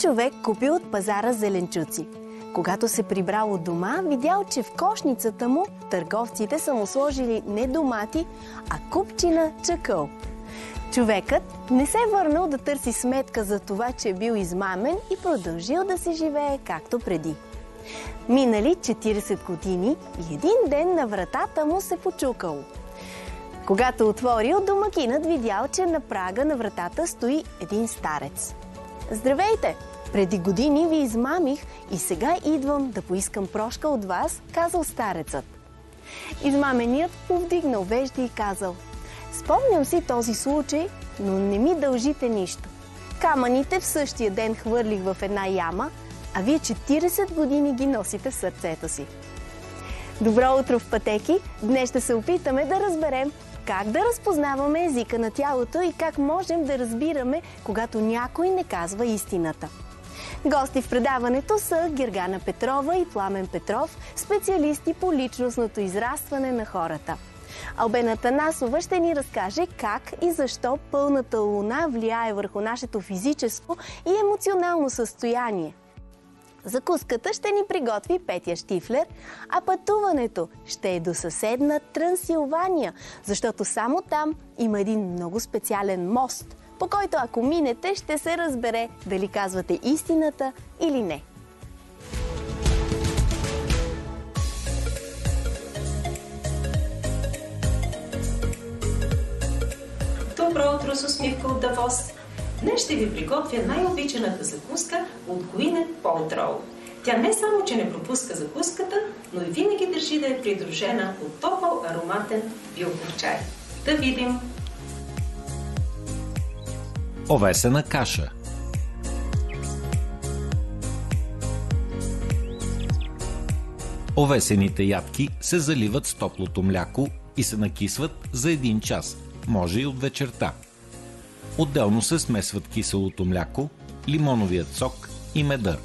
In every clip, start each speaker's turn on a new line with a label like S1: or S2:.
S1: Човек купил от пазара зеленчуци. Когато се прибрал от дома, видял, че в кошницата му търговците са му сложили не домати, а купчина чакъл. Човекът не се е върнал да търси сметка за това, че е бил измамен и продължил да се живее както преди. Минали 40 години и един ден на вратата му се почукало. Когато отворил, домакинът видял, че на прага на вратата стои един старец. Здравейте! Преди години ви измамих и сега идвам да поискам прошка от вас, казал старецът. Измаменият повдигнал вежди и казал Спомням си този случай, но не ми дължите нищо. Камъните в същия ден хвърлих в една яма, а вие 40 години ги носите в сърцето си. Добро утро в пътеки! Днес ще се опитаме да разберем как да разпознаваме езика на тялото и как можем да разбираме, когато някой не казва истината. Гости в предаването са Гергана Петрова и Пламен Петров, специалисти по личностното израстване на хората. Албена Танасова ще ни разкаже как и защо пълната луна влияе върху нашето физическо и емоционално състояние. Закуската ще ни приготви Петя Штифлер, а пътуването ще е до съседна Трансилвания, защото само там има един много специален мост, по който ако минете ще се разбере дали казвате истината или не.
S2: Добро утро с усмивка от Давос! Днес ще ви приготвя най-обичаната закуска от Гуинет Полтрол. Тя не само, че не пропуска закуската, но и винаги държи да е придружена от топъл ароматен билков чай. Да видим!
S3: Овесена каша Овесените ядки се заливат с топлото мляко и се накисват за един час, може и от вечерта – Отделно се смесват киселото мляко, лимоновият сок и меда.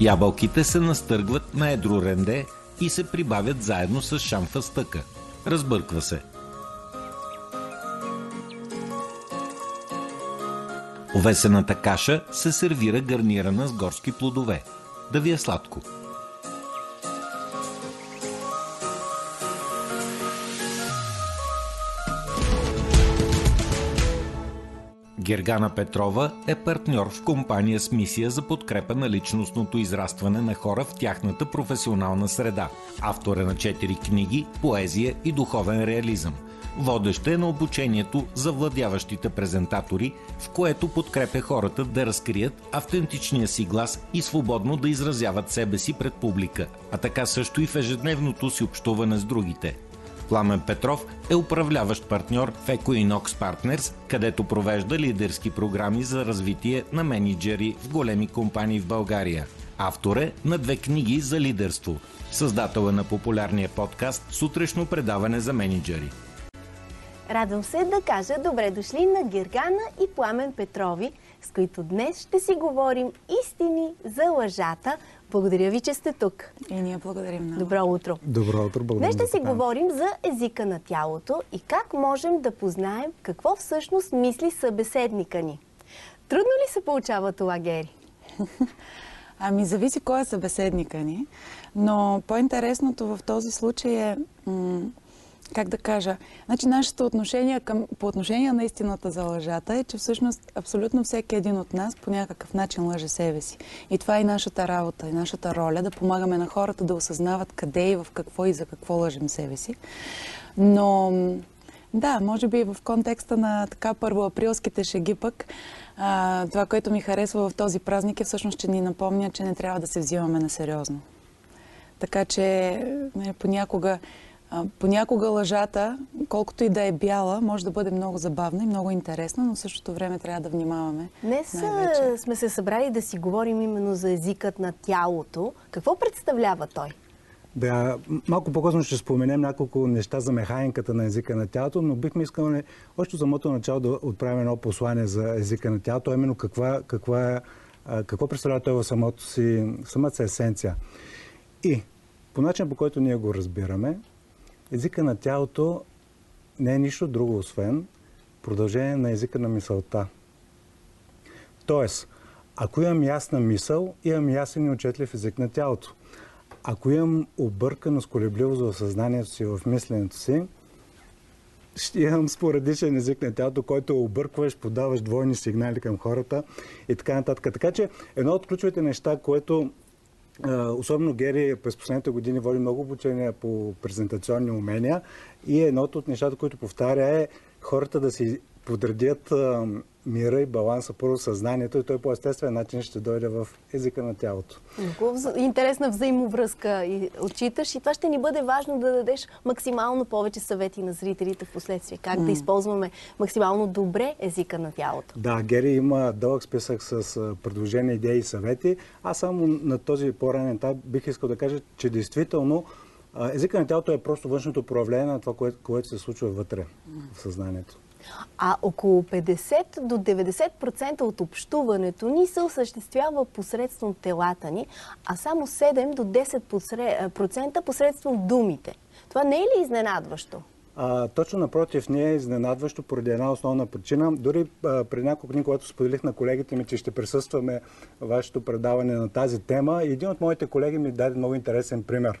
S3: Ябълките се настъргват на едро ренде и се прибавят заедно с шамфа стъка. Разбърква се – Овесената каша се сервира гарнирана с горски плодове. Да ви е сладко. Гергана Петрова е партньор в компания с мисия за подкрепа на личностното израстване на хора в тяхната професионална среда. Автор е на четири книги, поезия и духовен реализъм – Водеща е на обучението за владяващите презентатори, в което подкрепя хората да разкрият автентичния си глас и свободно да изразяват себе си пред публика, а така също и в ежедневното си общуване с другите. Пламен Петров е управляващ партньор в Equinox Partners, където провежда лидерски програми за развитие на менеджери в големи компании в България. Автор е на две книги за лидерство. Създател е на популярния подкаст Сутрешно предаване за менеджери.
S1: Радвам се да кажа добре дошли на Гергана и Пламен Петрови, с които днес ще си говорим истини за лъжата. Благодаря ви, че сте тук.
S4: И ние благодарим много.
S1: Добро утро.
S5: Добро утро, благодаря.
S1: Днес ще си говорим за езика на тялото и как можем да познаем какво всъщност мисли събеседника ни. Трудно ли се получава това, Гери?
S4: Ами, зависи кой е събеседника ни. Но по-интересното в този случай е м- как да кажа, значи нашето отношение към, по отношение на истината за лъжата е, че всъщност абсолютно всеки един от нас по някакъв начин лъже себе си. И това е нашата работа, и нашата роля, да помагаме на хората да осъзнават къде и в какво и за какво лъжем себе си. Но да, може би в контекста на така първоаприлските шеги пък, а, това, което ми харесва в този празник е всъщност, че ни напомня, че не трябва да се взимаме на сериозно. Така че понякога понякога лъжата, колкото и да е бяла, може да бъде много забавна и много интересна, но в същото време трябва да внимаваме.
S1: Днес сме се събрали да си говорим именно за езикът на тялото. Какво представлява той?
S5: Да, малко по-късно ще споменем няколко неща за механиката на езика на тялото, но бихме искали още за самото начало да отправим едно послание за езика на тялото, а именно каква, каква, какво представлява той в самото си, самата си есенция. И По начин, по който ние го разбираме, езика на тялото не е нищо друго, освен продължение на езика на мисълта. Тоест, ако имам ясна мисъл, имам ясен и отчетлив език на тялото. Ако имам объркана сколебливост в съзнанието си, в мисленето си, ще имам споредичен език на тялото, който объркваш, подаваш двойни сигнали към хората и така нататък. Така че едно от ключовите неща, което особено Гери през последните години води много обучения по презентационни умения и едното от нещата, които повтаря е хората да си подредят мира и баланса първо съзнанието и той по естествен начин ще дойде в езика на тялото.
S1: Интересна взаимовръзка и отчиташ и това ще ни бъде важно да дадеш максимално повече съвети на зрителите в последствие. Как mm. да използваме максимално добре езика на тялото.
S5: Да, Гери има дълъг списък с предложения, идеи и съвети. Аз само на този по-ранен етап бих искал да кажа, че действително езика на тялото е просто външното проявление на това, което, което се случва вътре в съзнанието.
S1: А около 50 до 90% от общуването ни се осъществява посредством телата ни, а само 7 до 10% посредством думите. Това не е ли изненадващо?
S5: А, точно напротив, не е изненадващо поради една основна причина. Дори а, преди няколко дни, когато споделих на колегите ми, че ще присъстваме вашето предаване на тази тема, един от моите колеги ми даде много интересен пример.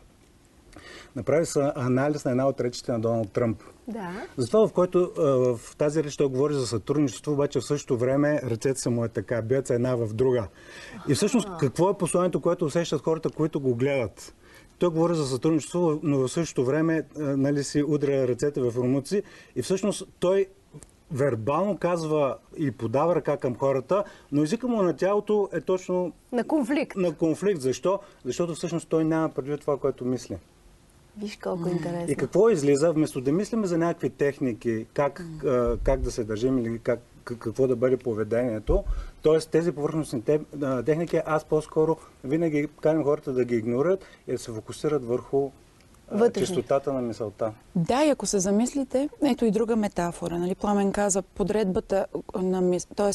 S5: Направи се анализ на една от речите на Доналд Тръмп.
S1: Да.
S5: Затова, в който в тази реч той говори за сътрудничество, обаче в същото време ръцете са му е така, бият се една в друга. И всъщност какво е посланието, което усещат хората, които го гледат? Той говори за сътрудничество, но в същото време нали, си удря ръцете в румуци и всъщност той вербално казва и подава ръка към хората, но езика му на тялото е точно...
S1: На конфликт.
S5: На конфликт. Защо? Защото всъщност той няма предвид това, което мисли.
S1: Виж колко интересно.
S5: И какво излиза, вместо да мислим за някакви техники, как, а, как да се държим или как, какво да бъде поведението, т.е. тези повърхностни техники, аз по-скоро винаги каним хората да ги игнорират и да се фокусират върху Вътрешни. чистотата на мисълта.
S4: Да, и ако се замислите, ето и друга метафора. Нали? Пламен каза подредбата на мисъл, т.е.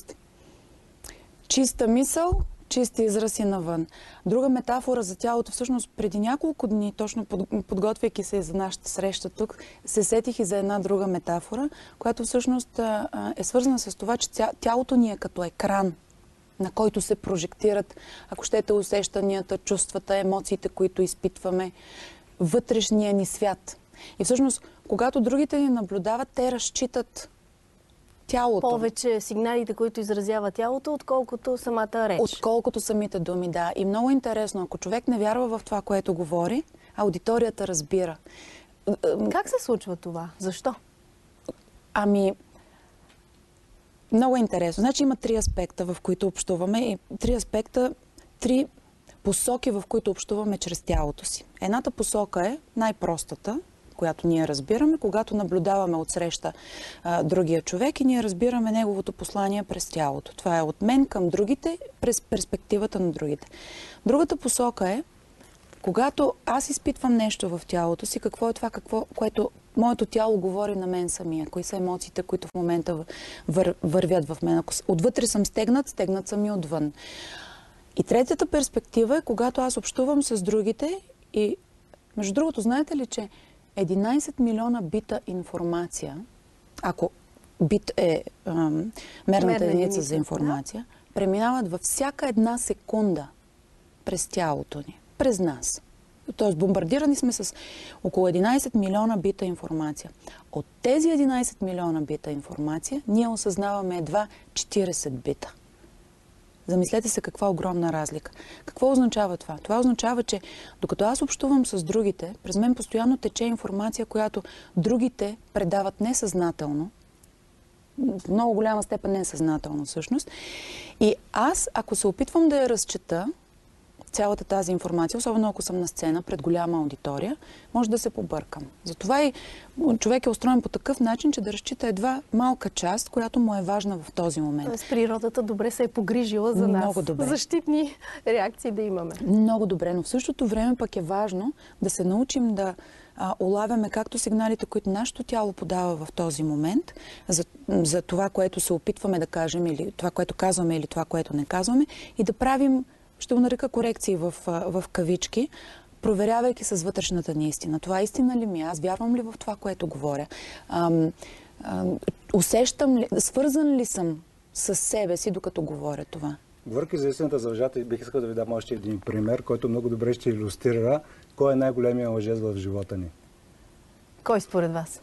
S4: чиста мисъл, чисти изрази навън. Друга метафора за тялото, всъщност преди няколко дни, точно подготвяйки се за нашата среща тук, се сетих и за една друга метафора, която всъщност е свързана с това, че тялото ни е като екран, на който се прожектират, ако щете, усещанията, чувствата, емоциите, които изпитваме, вътрешния ни свят. И всъщност, когато другите ни наблюдават, те разчитат тялото.
S1: Повече сигналите, които изразява тялото, отколкото самата реч.
S4: Отколкото самите думи, да. И много интересно, ако човек не вярва в това, което говори, аудиторията разбира.
S1: Как се случва това? Защо?
S4: Ами, много е интересно. Значи има три аспекта, в които общуваме и три аспекта, три посоки, в които общуваме чрез тялото си. Едната посока е най-простата, която ние разбираме, когато наблюдаваме отсреща а, другия човек и ние разбираме неговото послание през тялото. Това е от мен към другите, през перспективата на другите. Другата посока е, когато аз изпитвам нещо в тялото си, какво е това, какво, което моето тяло говори на мен самия, кои са емоциите, които в момента вър, вървят в мен. Ако отвътре съм стегнат, стегнат съм и отвън. И третата перспектива е, когато аз общувам с другите и между другото, знаете ли, че 11 милиона бита информация, ако бит е ам, мерната единица за информация, да? преминават във всяка една секунда през тялото ни, през нас. Тоест бомбардирани сме с около 11 милиона бита информация. От тези 11 милиона бита информация ние осъзнаваме едва 40 бита. Замислете се каква огромна разлика. Какво означава това? Това означава, че докато аз общувам с другите, през мен постоянно тече информация, която другите предават несъзнателно, в много голяма степен несъзнателно всъщност. И аз, ако се опитвам да я разчета, цялата тази информация, особено ако съм на сцена пред голяма аудитория, може да се побъркам. Затова и човек е устроен по такъв начин, че да разчита едва малка част, която му е важна в този момент.
S1: Тоест природата добре се е погрижила за нас.
S4: Много добре.
S1: Защитни реакции да имаме.
S4: Много добре, но в същото време пък е важно да се научим да а, улавяме както сигналите, които нашето тяло подава в този момент, за, за това, което се опитваме да кажем, или това, което казваме, или това, което не казваме, и да правим ще го нарека корекции в, в кавички, проверявайки с вътрешната ни истина. Това истина ли ми? е? Аз вярвам ли в това, което говоря? Ам, ам, усещам ли, свързан ли съм с себе си, докато говоря това?
S5: Говорки за истината за лъжата, бих искал да ви дам още един пример, който много добре ще иллюстрира кой е най-големия лъжец в живота ни.
S1: Кой според вас?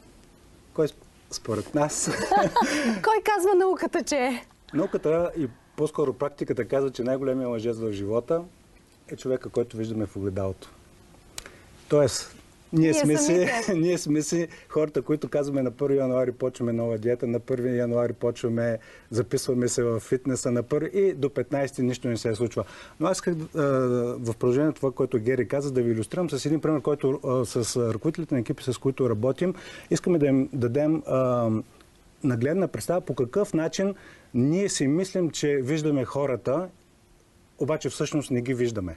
S5: Кой според нас?
S1: Кой казва науката, че е?
S5: Науката и по-скоро практиката казва, че най-големия лъжец в живота е човека, който виждаме в огледалото. Тоест, ние,
S1: Ние
S5: сме си, ние сме си хората, които казваме на 1 януари почваме нова диета, на 1 януари почваме, записваме се в фитнеса на 1 и до 15 нищо не се случва. Но аз исках в продължение на това, което Гери каза, да ви иллюстрирам с един пример, който с ръководителите на екипи, с които работим, искаме да им дадем нагледна представа по какъв начин ние си мислим, че виждаме хората, обаче всъщност не ги виждаме.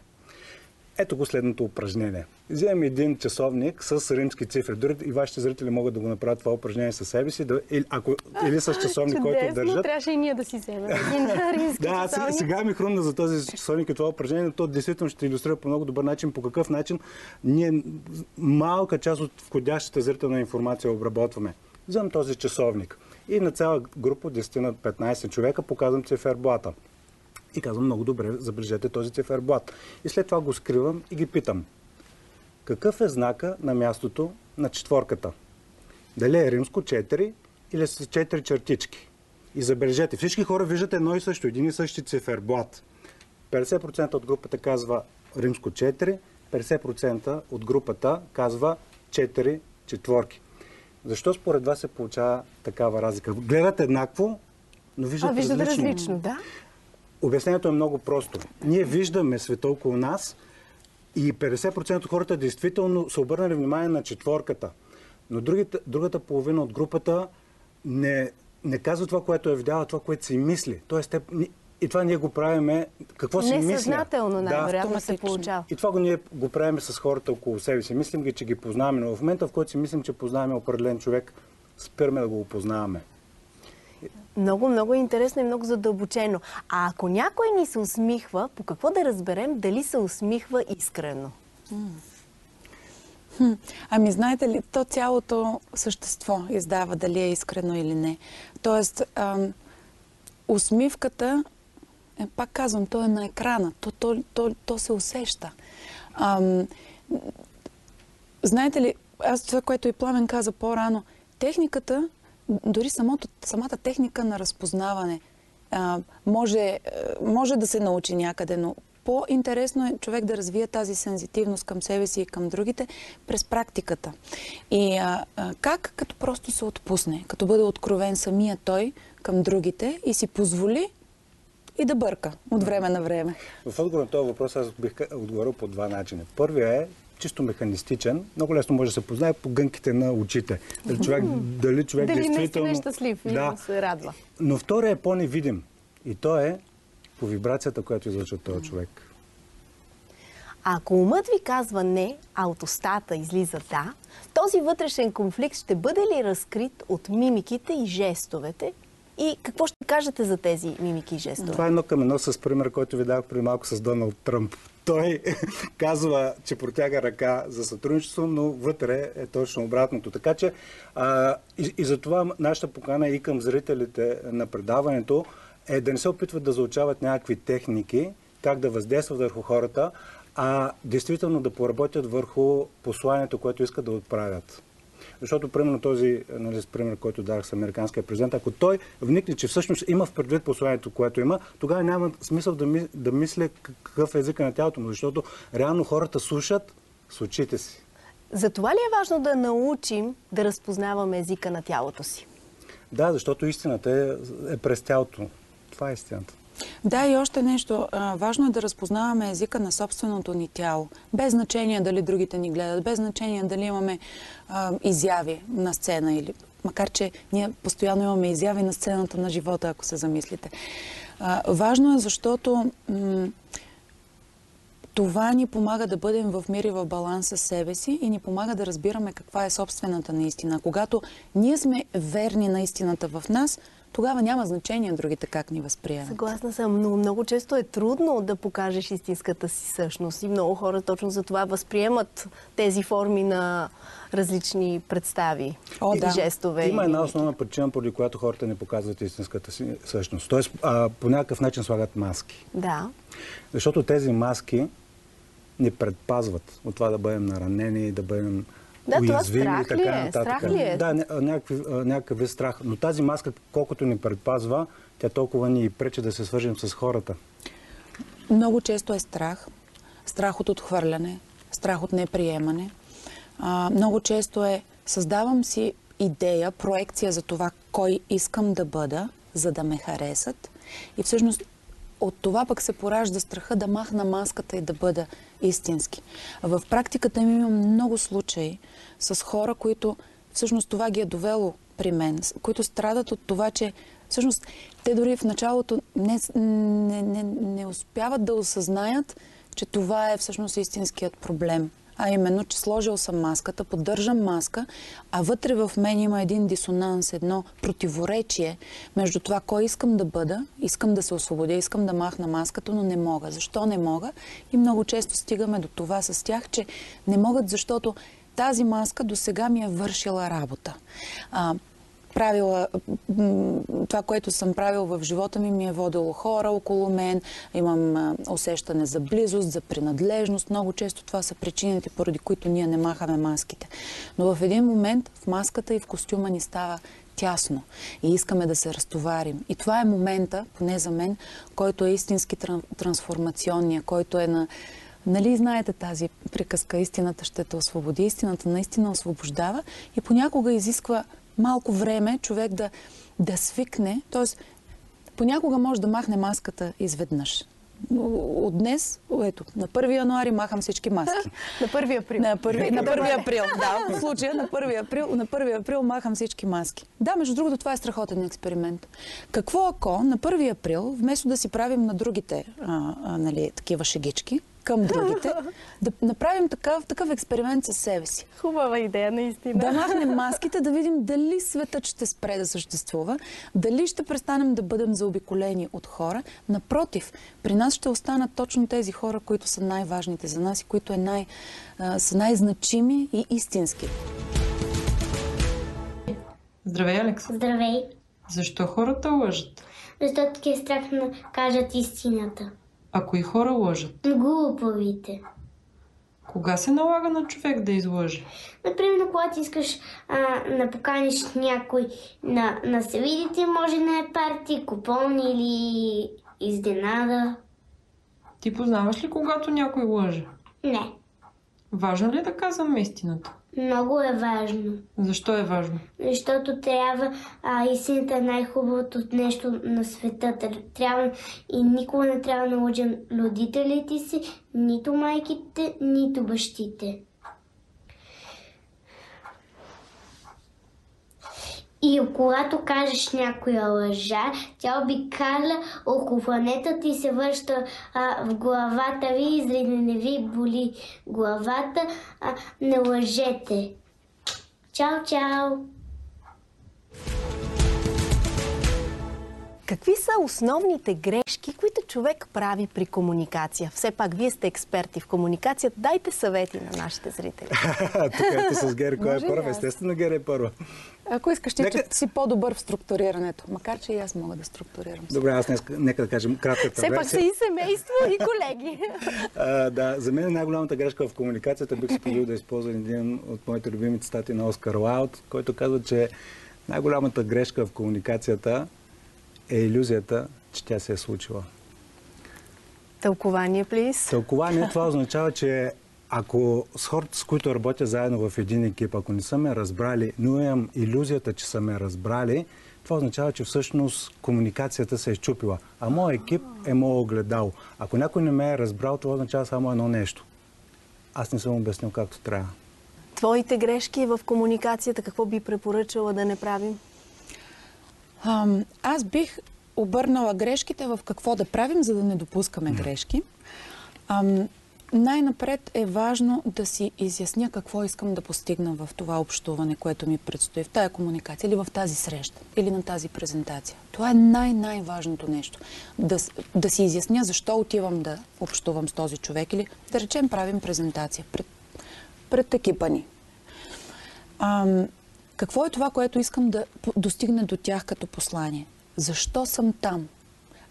S5: Ето го следното упражнение. Вземем един часовник с римски цифри. Дори и вашите зрители могат да го направят това упражнение със себе си, да, или, ако, или с часовник, който
S1: Чудесно,
S5: държат.
S1: трябваше и ние да си вземем един римски
S5: Да,
S1: часовник.
S5: сега ми хрумна за този часовник и това упражнение, но то действително ще иллюстрира по много добър начин по какъв начин ние малка част от входящата зрителна информация обработваме. Вземам този часовник и на цяла група от 10 на 15 човека показвам циферблата. И казвам много добре, забележете този циферблат. И след това го скривам и ги питам. Какъв е знака на мястото на четворката? Дали е римско 4 или с 4 чертички? И забележете, всички хора виждат едно и също, един и същи циферблат. 50% от групата казва римско 4, 50% от групата казва 4 четворки. Защо според вас се получава такава разлика? Гледат еднакво, но виждат,
S1: А, виждате
S5: различно.
S1: различно, да?
S5: Обяснението е много просто. Ние виждаме света около нас и 50% от хората действително са обърнали внимание на четворката. Но другите, другата половина от групата не, не казва това, което е видяла, това, което си мисли. Тоест, те, и това ние го правиме, какво си мисля.
S1: Несъзнателно, най-вероятно се
S4: автоматично.
S1: получава.
S5: И това го ние го правим с хората около себе си. Мислим ги, че ги познаваме, но в момента, в който си мислим, че познаваме определен човек, спираме да го опознаваме.
S1: Много, много интересно и много задълбочено. А ако някой ни се усмихва, по какво да разберем дали се усмихва искрено?
S4: Хм, Ами знаете ли, то цялото същество издава дали е искрено или не. Тоест, ам, усмивката, е, пак казвам, то е на екрана, то, то, то, то се усеща. Ам, знаете ли, аз това, което и Пламен каза по-рано, техниката, дори самото, самата техника на разпознаване а, може, е, може да се научи някъде, но по-интересно е човек да развие тази сензитивност към себе си и към другите през практиката. И а, как? Като просто се отпусне, като бъде откровен самия той към другите и си позволи и да бърка от време на време.
S5: В отговор на този въпрос аз бих отговорил по два начина. Първият е чисто механистичен. Много лесно може да се познае по гънките на очите. Дали човек, дали човек
S1: Дали наистина
S5: действително...
S1: е щастлив и
S5: да.
S1: се радва.
S5: Но вторият е по-невидим. И то е по вибрацията, която излъчва този човек.
S1: Ако умът ви казва не, а от устата излиза да, този вътрешен конфликт ще бъде ли разкрит от мимиките и жестовете? И какво ще кажете за тези мимики и жестове?
S5: Това е едно към едно с пример, който ви дах преди малко с Доналд Тръмп. Той казва, че протяга ръка за сътрудничество, но вътре е точно обратното. Така че а, и, и затова нашата покана и към зрителите на предаването е да не се опитват да заучават някакви техники, как да въздействат върху хората, а действително да поработят върху посланието, което искат да отправят. Защото, примерно, този нали, пример, който дадах с американския президент, ако той вникне, че всъщност има в предвид посланието, което има, тогава няма смисъл да, ми, да мисля какъв е езика на тялото му, защото реално хората слушат с очите си.
S1: Затова ли е важно да научим да разпознаваме езика на тялото си?
S5: Да, защото истината е, е през тялото. Това е истината.
S4: Да, и още нещо. Важно е да разпознаваме езика на собственото ни тяло. Без значение дали другите ни гледат, без значение дали имаме а, изяви на сцена или макар че ние постоянно имаме изяви на сцената на живота, ако се замислите. А, важно е, защото това ни помага да бъдем в мир и в баланс с себе си и ни помага да разбираме каква е собствената ни истина. Когато ние сме верни на истината в нас, тогава няма значение другите как ни възприемат.
S1: Съгласна съм, но много често е трудно да покажеш истинската си същност и много хора точно за това възприемат тези форми на различни представи
S4: О,
S1: и
S4: да.
S1: жестове.
S5: Има
S1: и
S5: една основна причина, поради която хората не показват истинската си същност. Тоест, а, по някакъв начин слагат маски.
S1: Да.
S5: Защото тези маски ни предпазват от това да бъдем наранени, да бъдем
S1: Да, това
S5: уязвими
S1: страх
S5: и така
S1: е?
S5: нататък.
S1: Страх ли е?
S5: Да, ня- някакви, а, някакъв вид страх. Но тази маска, колкото ни предпазва, тя толкова ни пречи да се свържем с хората.
S4: Много често е страх. Страх от отхвърляне, страх от неприемане. А, много често е създавам си идея, проекция за това кой искам да бъда, за да ме харесат. И всъщност от това пък се поражда страха да махна маската и да бъда истински. В практиката ми имам много случаи с хора, които всъщност това ги е довело при мен, които страдат от това, че всъщност те дори в началото не, не, не, не успяват да осъзнаят, че това е всъщност истинският проблем. А именно, че сложил съм маската, поддържам маска, а вътре в мен има един дисонанс, едно противоречие между това, кой искам да бъда, искам да се освободя, искам да махна маската, но не мога. Защо не мога? И много често стигаме до това с тях, че не могат, защото тази маска до сега ми е вършила работа. А, правила, това, което съм правил в живота ми, ми е водило хора около мен, имам усещане за близост, за принадлежност. Много често това са причините, поради които ние не махаме маските. Но в един момент в маската и в костюма ни става тясно и искаме да се разтоварим. И това е момента, поне за мен, който е истински тран- трансформационния, който е на Нали знаете тази приказка, истината ще те освободи, истината наистина освобождава и понякога изисква малко време човек да, да свикне, т.е. понякога може да махне маската изведнъж. От днес, ето, на 1 януари махам всички маски.
S1: На 1 април.
S4: На 1, на 1 април, да. В случая на 1 април, на 1 април махам всички маски. Да, между другото, това е страхотен експеримент. Какво ако на 1 април, вместо да си правим на другите а, а, нали, такива шегички, към другите, да направим такъв, такъв експеримент със себе си.
S1: Хубава идея, наистина.
S4: Да махнем маските, да видим дали светът ще спре да съществува, дали ще престанем да бъдем заобиколени от хора. Напротив, при нас ще останат точно тези хора, които са най-важните за нас и които е най, са най-значими и истински.
S6: Здравей, Алекс.
S7: Здравей!
S6: Защо хората лъжат?
S7: Защото ги е страх да кажат истината.
S6: А кои хора лъжат?
S7: Глуповите.
S6: Кога се налага на човек да излъже?
S7: Например, когато искаш а, да поканиш някой на, на се видите, може на е парти, купон или изненада.
S6: Ти познаваш ли когато някой лъже?
S7: Не.
S6: Важно ли е да казваме истината?
S7: Много е важно.
S6: Защо е важно?
S7: Защото трябва, а, истината е най-хубавото нещо на света. Тр- Трябва и никога не трябва да лъжем родителите си, нито майките, нито бащите. И когато кажеш някоя лъжа, тя обикаля около планетата и се връща а, в главата ви, за да не ви боли главата. А, не лъжете. Чао, чао!
S1: Какви са основните грешки, които човек прави при комуникация? Все пак, вие сте експерти в комуникацията. Дайте съвети на нашите зрители.
S5: Тук ето с Гери, кой е
S4: Може ли
S5: първ?
S4: аз?
S5: Естествено, Гери е първа.
S4: Ако искаш, ти,
S5: Нека-
S4: че си по-добър в структурирането. Макар, че и аз мога да структурирам.
S5: Добре, аз днес, нека да кажем кратката
S1: Все пак са и семейство, и колеги.
S5: А, да, за мен най-голямата грешка в комуникацията бих си позволил да използвам един от моите любими цитати на Оскар Лауд, който казва, че най-голямата грешка в комуникацията е иллюзията, че тя се е случила.
S1: Тълкование, плиз.
S5: Тълкование това означава, че ако с хората, с които работя заедно в един екип, ако не са ме разбрали, но имам иллюзията, че са ме разбрали, това означава, че всъщност комуникацията се е щупила. А моят екип е моят огледал. Ако някой не ме е разбрал, това означава само едно нещо. Аз не съм обяснил както трябва.
S1: Твоите грешки в комуникацията, какво би препоръчала да не правим?
S4: Аз бих обърнала грешките в какво да правим, за да не допускаме грешки. Най-напред е важно да си изясня какво искам да постигна в това общуване, което ми предстои, в тая комуникация или в тази среща, или на тази презентация. Това е най-най-важното нещо. Да, да си изясня защо отивам да общувам с този човек или да речем правим презентация пред, пред екипа ни. Ам, какво е това, което искам да достигне до тях като послание? Защо съм там?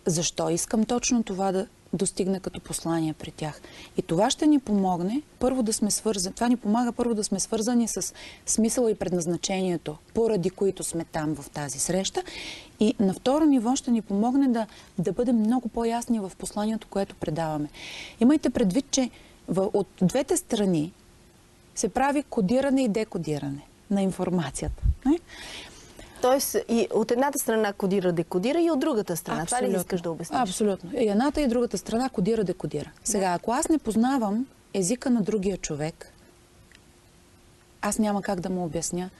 S4: Защо искам точно това да достигне като послание при тях. И това ще ни помогне първо да сме свързани. Това ни помага първо да сме свързани с смисъла и предназначението, поради които сме там в тази среща. И на второ ниво ще ни помогне да, да бъдем много по-ясни в посланието, което предаваме. Имайте предвид, че от двете страни се прави кодиране и декодиране на информацията.
S1: Тоест и от едната страна кодира, декодира и от другата страна.
S4: Абсолютно.
S1: Това ли искаш да обясниш?
S4: Абсолютно. И едната и другата страна кодира, декодира. Сега, ако аз не познавам езика на другия човек, аз няма как да му обясня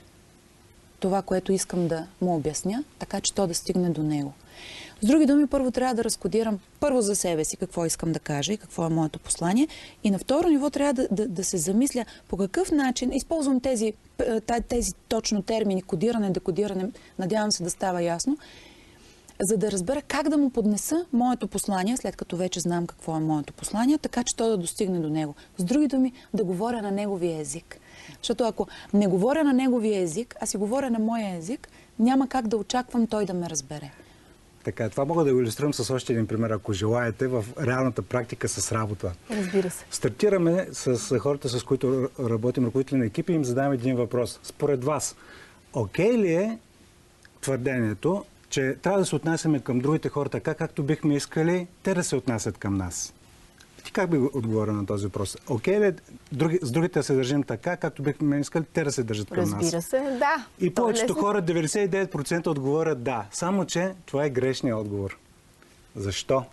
S4: това, което искам да му обясня, така че то да стигне до него. С други думи, първо трябва да разкодирам първо за себе си какво искам да кажа и какво е моето послание. И на второ ниво трябва да, да, да се замисля по какъв начин, използвам тези, тези точно термини, кодиране, декодиране, надявам се да става ясно, за да разбера как да му поднеса моето послание, след като вече знам какво е моето послание, така че то да достигне до него. С други думи, да говоря на неговия език. Защото ако не говоря на неговия език, а си говоря на моя език, няма как да очаквам той да ме разбере.
S5: Така, това мога да го иллюстрирам с още един пример, ако желаете, в реалната практика с работа.
S1: Разбира се.
S5: Стартираме с хората, с които работим, ръководители на екипи, и им задаваме един въпрос. Според вас, окей okay ли е твърдението, че трябва да се отнасяме към другите хора така, както бихме искали те да се отнасят към нас? Ти как би отговорил на този въпрос? Окей ли други, с другите да се държим така, както бихме искали те да се държат към нас?
S1: Разбира се, да.
S5: И повечето е хора, 99% отговорят да. Само, че това е грешният отговор. Защо?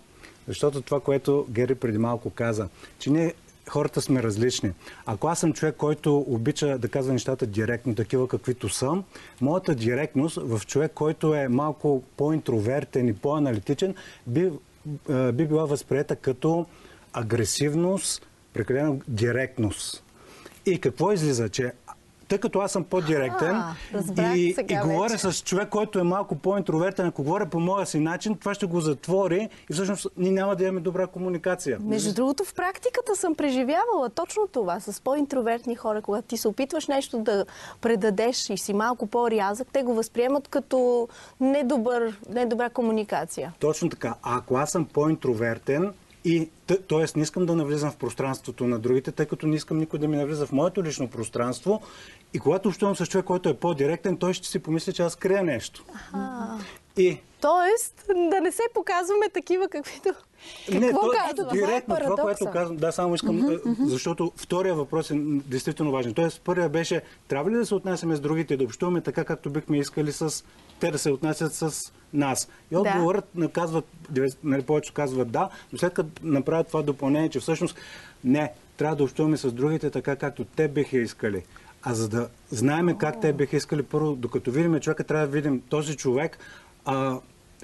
S5: Защото това, което Гери преди малко каза, че ние хората сме различни. Ако аз съм човек, който обича да казва нещата директно, такива каквито съм, моята директност в човек, който е малко по-интровертен и по-аналитичен, би, би била възприета като агресивност, прекалена директност. И какво излиза? Че тъй като аз съм по-директен и, и говоря вече. с човек, който е малко по-интровертен, ако говоря по моя си начин, това ще го затвори и всъщност ние няма да имаме добра комуникация.
S1: Между другото, в практиката съм преживявала точно това с по-интровертни хора. Когато ти се опитваш нещо да предадеш и си малко по-рязък, те го възприемат като недобър, недобра комуникация.
S5: Точно така. А ако аз съм по-интровертен, и т.е. не искам да навлизам в пространството на другите, тъй като не искам никой да ми навлиза в моето лично пространство. И когато общувам с човек, който е по-директен, той ще си помисли, че аз крия нещо.
S1: Аха. И... Тоест, да не се показваме такива, каквито...
S5: Не, Какво то, казва? Директно, това, което казвам, да, само искам, uh-huh, uh-huh. защото втория въпрос е действително важен. Тоест, първия беше, трябва ли да се отнасяме с другите, да общуваме така, както бихме искали с те да се отнасят с нас. И отговорът да. казват, нали, повечето казват да, но след като направят това допълнение, че всъщност не, трябва да общуваме с другите така, както те биха искали. А за да знаеме как те биха искали, първо, докато видим човека, трябва да видим този човек, а,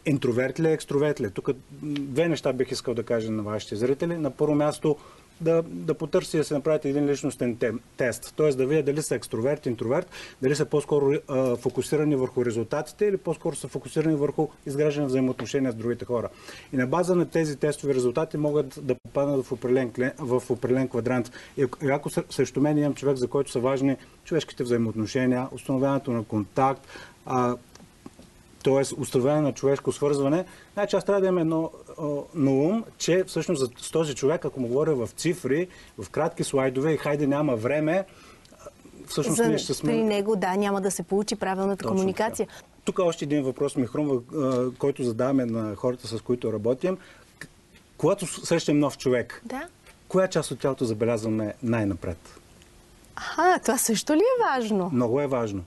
S5: интроверт ли е, екстроверт ли е. Тук две неща бих искал да кажа на вашите зрители. На първо място, да, да потърси да се направите един личностен тест. Т.е. да видя дали са екстроверт, интроверт, дали са по-скоро фокусирани върху резултатите или по-скоро са фокусирани върху изграждане взаимоотношения с другите хора. И на база на тези тестови резултати могат да попаднат в определен, в определен квадрант. И ако срещу мен имам човек, за който са важни човешките взаимоотношения, установяването на контакт, т.е. установяване на човешко свързване, значи аз трябва да имам едно на ум, че всъщност с този човек, ако му говоря в цифри, в кратки слайдове и хайде няма време, всъщност
S1: За,
S5: ние ще сме...
S1: При него, да, няма да се получи правилната Точно комуникация.
S5: Така. Тук още един въпрос ми хрумва, който задаваме на хората, с които работим. Когато срещам нов човек,
S1: да.
S5: коя част от тялото забелязваме най-напред?
S1: Аха, това също ли е важно?
S5: Много е важно.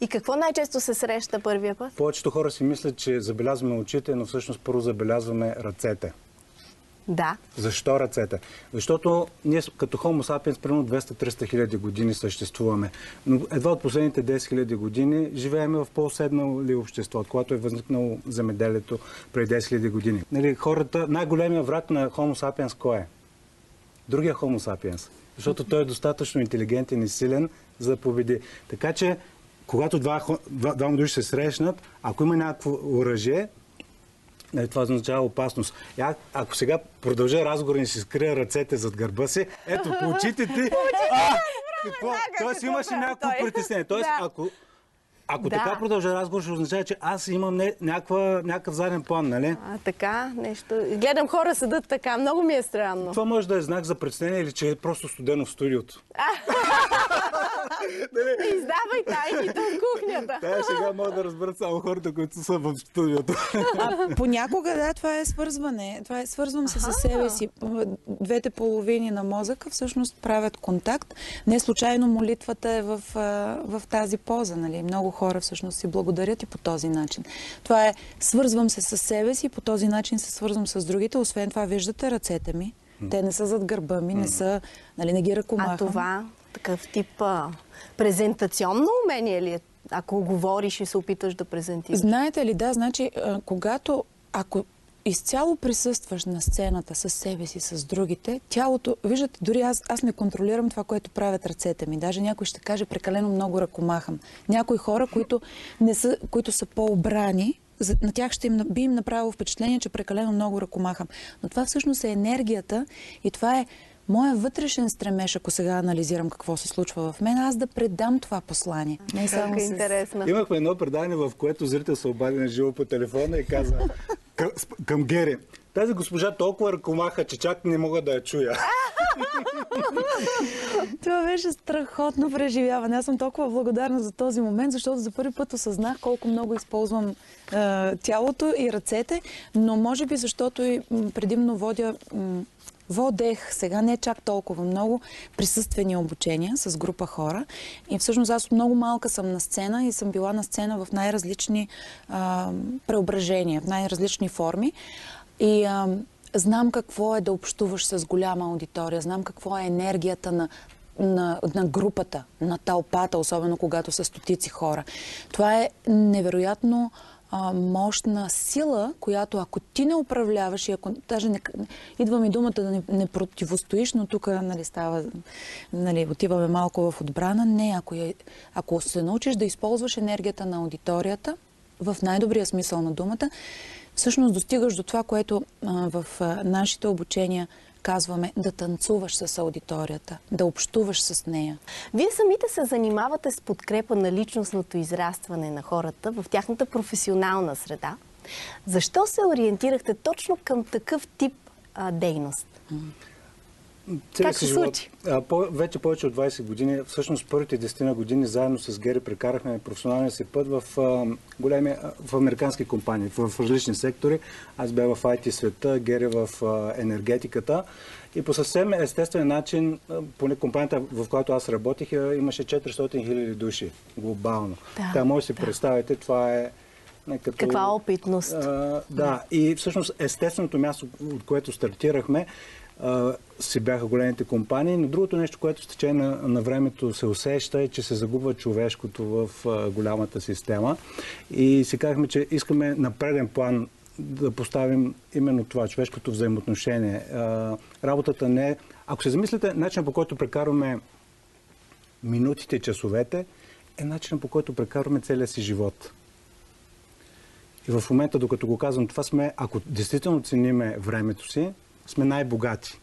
S1: И какво най-често се среща първия път?
S5: Повечето хора си мислят, че забелязваме очите, но всъщност първо забелязваме ръцете.
S1: Да.
S5: Защо ръцете? Защото ние като Homo sapiens примерно 200-300 хиляди години съществуваме. Но едва от последните 10 хиляди години живееме в по-седнали общество, от когато е възникнало земеделието преди 10 хиляди години. Нали, хората, най-големия враг на Homo sapiens кой е? другия Homo sapiens. Защото той е достатъчно интелигентен и силен, за да победи. Така че, когато два, два, двама души се срещнат, ако има някакво оръжие, Нали, това означава опасност. А, ако сега продължа разговора и си скрия ръцете зад гърба си, ето, по очите ти... Какво? Тоест имаше някакво притеснение. Тоест, ако, ако
S1: Да.
S5: така продължа разговор, ще означава, че аз имам не, някаква, някакъв заден план, нали?
S1: А, така, нещо. Гледам хора седат така. Много ми е странно.
S5: Това може да е знак за притеснение или че е просто студено в студиото.
S1: Издавай тайните от кухнята.
S5: Тая сега могат да разберат само хората, които са в студиото.
S4: А, понякога, да, това е свързване. Това е свързвам се с себе си. Двете половини на мозъка всъщност правят контакт. Не случайно молитвата е в, в тази поза. Нали? Много хора всъщност си благодарят и по този начин. Това е свързвам се с себе си и по този начин се свързвам с другите. Освен това, виждате ръцете ми. Те не са зад гърба ми, не са, нали, не ги ръкомахам.
S1: А това такъв тип а, презентационно умение ли е? Ако говориш и се опиташ да презентираш.
S4: Знаете ли, да, значи, а, когато, ако изцяло присъстваш на сцената с себе си, с другите, тялото, виждате, дори аз, аз не контролирам това, което правят ръцете ми. Даже някой ще каже, прекалено много ръкомахам. Някои хора, които, не са, които са по-обрани, на тях ще им, би им направило впечатление, че прекалено много ръкомахам. Но това всъщност е енергията и това е моя вътрешен стремеж, ако сега анализирам какво се случва в мен, аз да предам това послание. Не само
S1: Как е
S4: с...
S1: интересно.
S5: Имахме едно предаване, в което зрител се обади на живо по телефона и каза към, към Гери. Тази госпожа толкова ръкомаха, че чак не мога да я чуя.
S4: Това беше страхотно преживяване. Аз съм толкова благодарна за този момент, защото за първи път осъзнах колко много използвам е, тялото и ръцете, но може би защото и предимно водя Водех сега не чак толкова много присъствени обучения с група хора. И всъщност аз много малка съм на сцена и съм била на сцена в най-различни преображения, в най-различни форми. И а, знам какво е да общуваш с голяма аудитория, знам какво е енергията на, на, на групата, на тълпата, особено когато са стотици хора. Това е невероятно а, мощна сила, която ако ти не управляваш и ако даже не, идва ми думата да не, не противостоиш, но тук нали, става, нали, отиваме малко в отбрана. Не, ако, я, ако се научиш да използваш енергията на аудиторията, в най-добрия смисъл на думата, всъщност достигаш до това, което а, в а, нашите обучения казваме да танцуваш с аудиторията, да общуваш с нея.
S1: Вие самите се занимавате с подкрепа на личностното израстване на хората в тяхната професионална среда. Защо се ориентирахте точно към такъв тип а, дейност? Как се
S5: живот.
S1: случи?
S5: А, по, вече повече от 20 години, всъщност първите 10 на години, заедно с Гери прекарахме професионалния си път в, а, големи, в американски компании, в, в различни сектори. Аз бях в IT света, Гери в а, енергетиката. И по съвсем естествен начин, поне компанията, в която аз работих, имаше 400 хиляди души глобално.
S1: Да,
S5: Така може да си представите, това е като,
S1: Каква опитност?
S5: а, да, и всъщност естественото място, от което стартирахме, си бяха големите компании, но другото нещо, което с течение на, на времето се усеща е, че се загубва човешкото в а, голямата система. И си казахме, че искаме на преден план да поставим именно това, човешкото взаимоотношение. А, работата не е... Ако се замислите, начинът по който прекарваме минутите часовете, е начинът по който прекарваме целия си живот. И в момента, докато го казвам това, сме, ако действително цениме времето си, сме най-богати.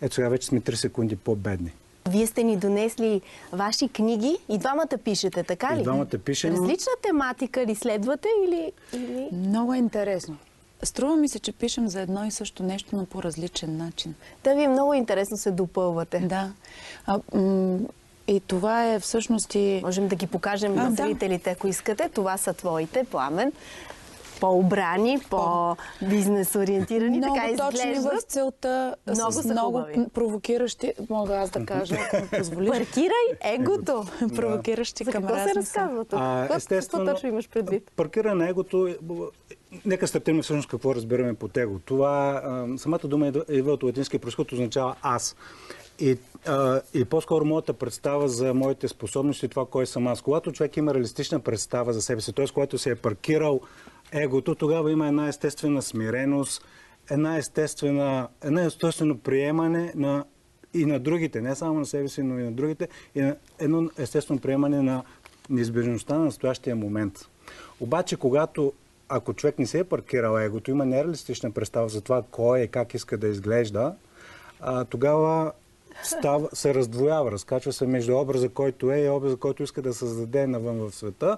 S5: Ето сега вече сме 3 секунди по-бедни.
S1: Вие сте ни донесли ваши книги и двамата пишете, така ли?
S5: И двамата пишем.
S1: Различна тематика ли следвате или... или...
S4: Много е интересно. Струва ми се, че пишем за едно и също нещо, но по различен начин.
S1: Да, вие много интересно се допълвате.
S4: Да. А, и това е всъщност и...
S1: Можем да ги покажем
S4: А,
S1: на
S4: да.
S1: зрителите, ако искате. Това са твоите, Пламен. По-обрани, по-бизнес ориентирани,
S4: много
S1: така
S4: точни в целта,
S1: Много
S4: с
S1: са
S4: много
S1: хубави.
S4: провокиращи, мога аз да кажа, ако ми позволиш,
S1: Паркирай егото.
S4: провокиращи
S1: За
S4: към
S1: какво се разказва тук?
S5: А,
S1: Какво-
S5: естествено,
S1: Какво точно имаш предвид?
S5: Паркира на егото. е- Нека стартираме всъщност какво разбираме под его. Това, а, самата дума идва- идва от латински происход, означава аз. И, а, и по-скоро моята представа за моите способности, това кой съм аз. Когато човек има реалистична представа за себе си, т.е. когато се е паркирал егото, тогава има една естествена смиреност, една естествена, една естествено приемане на и на другите, не само на себе си, но и на другите, и на едно естествено приемане на неизбежността на настоящия момент. Обаче, когато ако човек не се е паркирал егото, има нереалистична представа за това кой е, как иска да изглежда, а, тогава става, се раздвоява, разкачва се между образа, който е и образа, който иска да създаде навън в света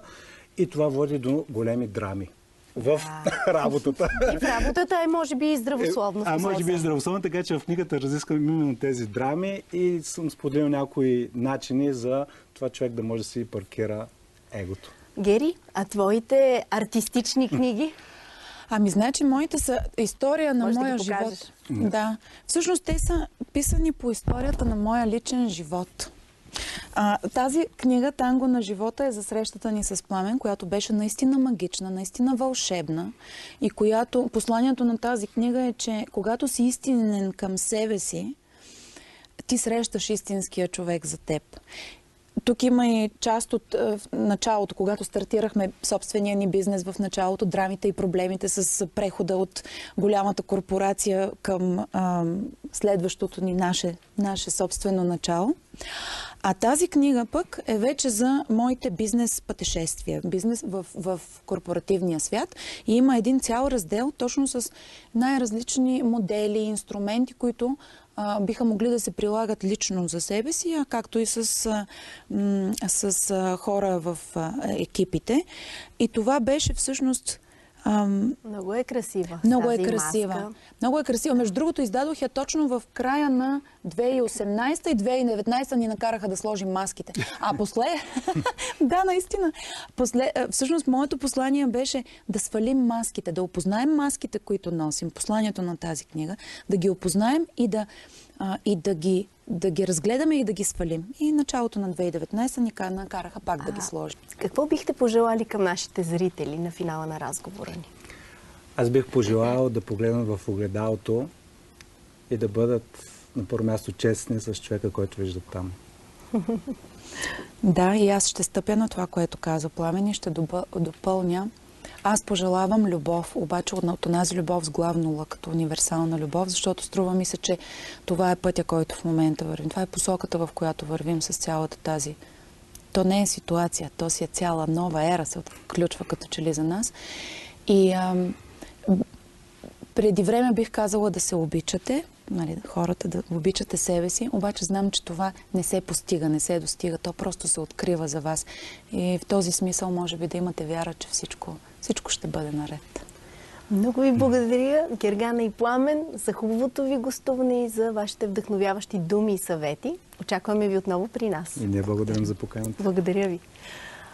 S5: и това води до големи драми в работата.
S1: И в работата е, може би, и здравословно.
S5: А може би и здравословно, така че в книгата разисквам именно тези драми и съм споделил някои начини за това човек да може да си паркира егото.
S1: Гери, а твоите артистични книги?
S4: Ами, значи, моите са история на
S1: Можеш да
S4: моя
S1: покажеш.
S4: живот. Да. Всъщност, те са писани по историята на моя личен живот. А, тази книга Танго на живота е за срещата ни с Пламен, която беше наистина магична, наистина вълшебна и която посланието на тази книга е, че когато си истинен към себе си, ти срещаш истинския човек за теб. Тук има и част от е, началото, когато стартирахме собствения ни бизнес в началото, драмите и проблемите с прехода от голямата корпорация към а, следващото ни наше, наше собствено начало. А тази книга пък е вече за моите бизнес пътешествия, бизнес в, в корпоративния свят. И има един цял раздел точно с най-различни модели, инструменти, които биха могли да се прилагат лично за себе си, а както и с, с хора в екипите. И това беше всъщност ам,
S1: Много е красива.
S4: много е красива.
S1: маска.
S4: Много е красива. Между другото, издадох я точно в края на 2018 и 2019 ни накараха да сложим маските. А после... да, наистина. После... Всъщност, моето послание беше да свалим маските, да опознаем маските, които носим. Посланието на тази книга. Да ги опознаем и да, а, и да ги да ги разгледаме и да ги свалим. И началото на 2019 ни ка- накараха пак да ги сложим.
S1: Какво бихте пожелали към нашите зрители на финала на разговора ни?
S5: Аз бих пожелал да погледнат в огледалото и да бъдат на първо място честни с човека, който виждат там.
S4: Да, и аз ще стъпя на това, което каза Пламен и ще допълня. Аз пожелавам любов, обаче от, онази любов с главно като универсална любов, защото струва ми се, че това е пътя, който в момента вървим. Това е посоката, в която вървим с цялата тази. То не е ситуация, то си е цяла нова ера, се отключва като че ли за нас. И ам, преди време бих казала да се обичате, нали, хората да обичате себе си, обаче знам, че това не се постига, не се достига, то просто се открива за вас. И в този смисъл може би да имате вяра, че всичко, всичко ще бъде наред.
S1: Много ви благодаря, Гергана и Пламен, за хубавото ви гостуване и за вашите вдъхновяващи думи и съвети. Очакваме ви отново при нас.
S5: И ние благодарим за поканата.
S1: Благодаря ви.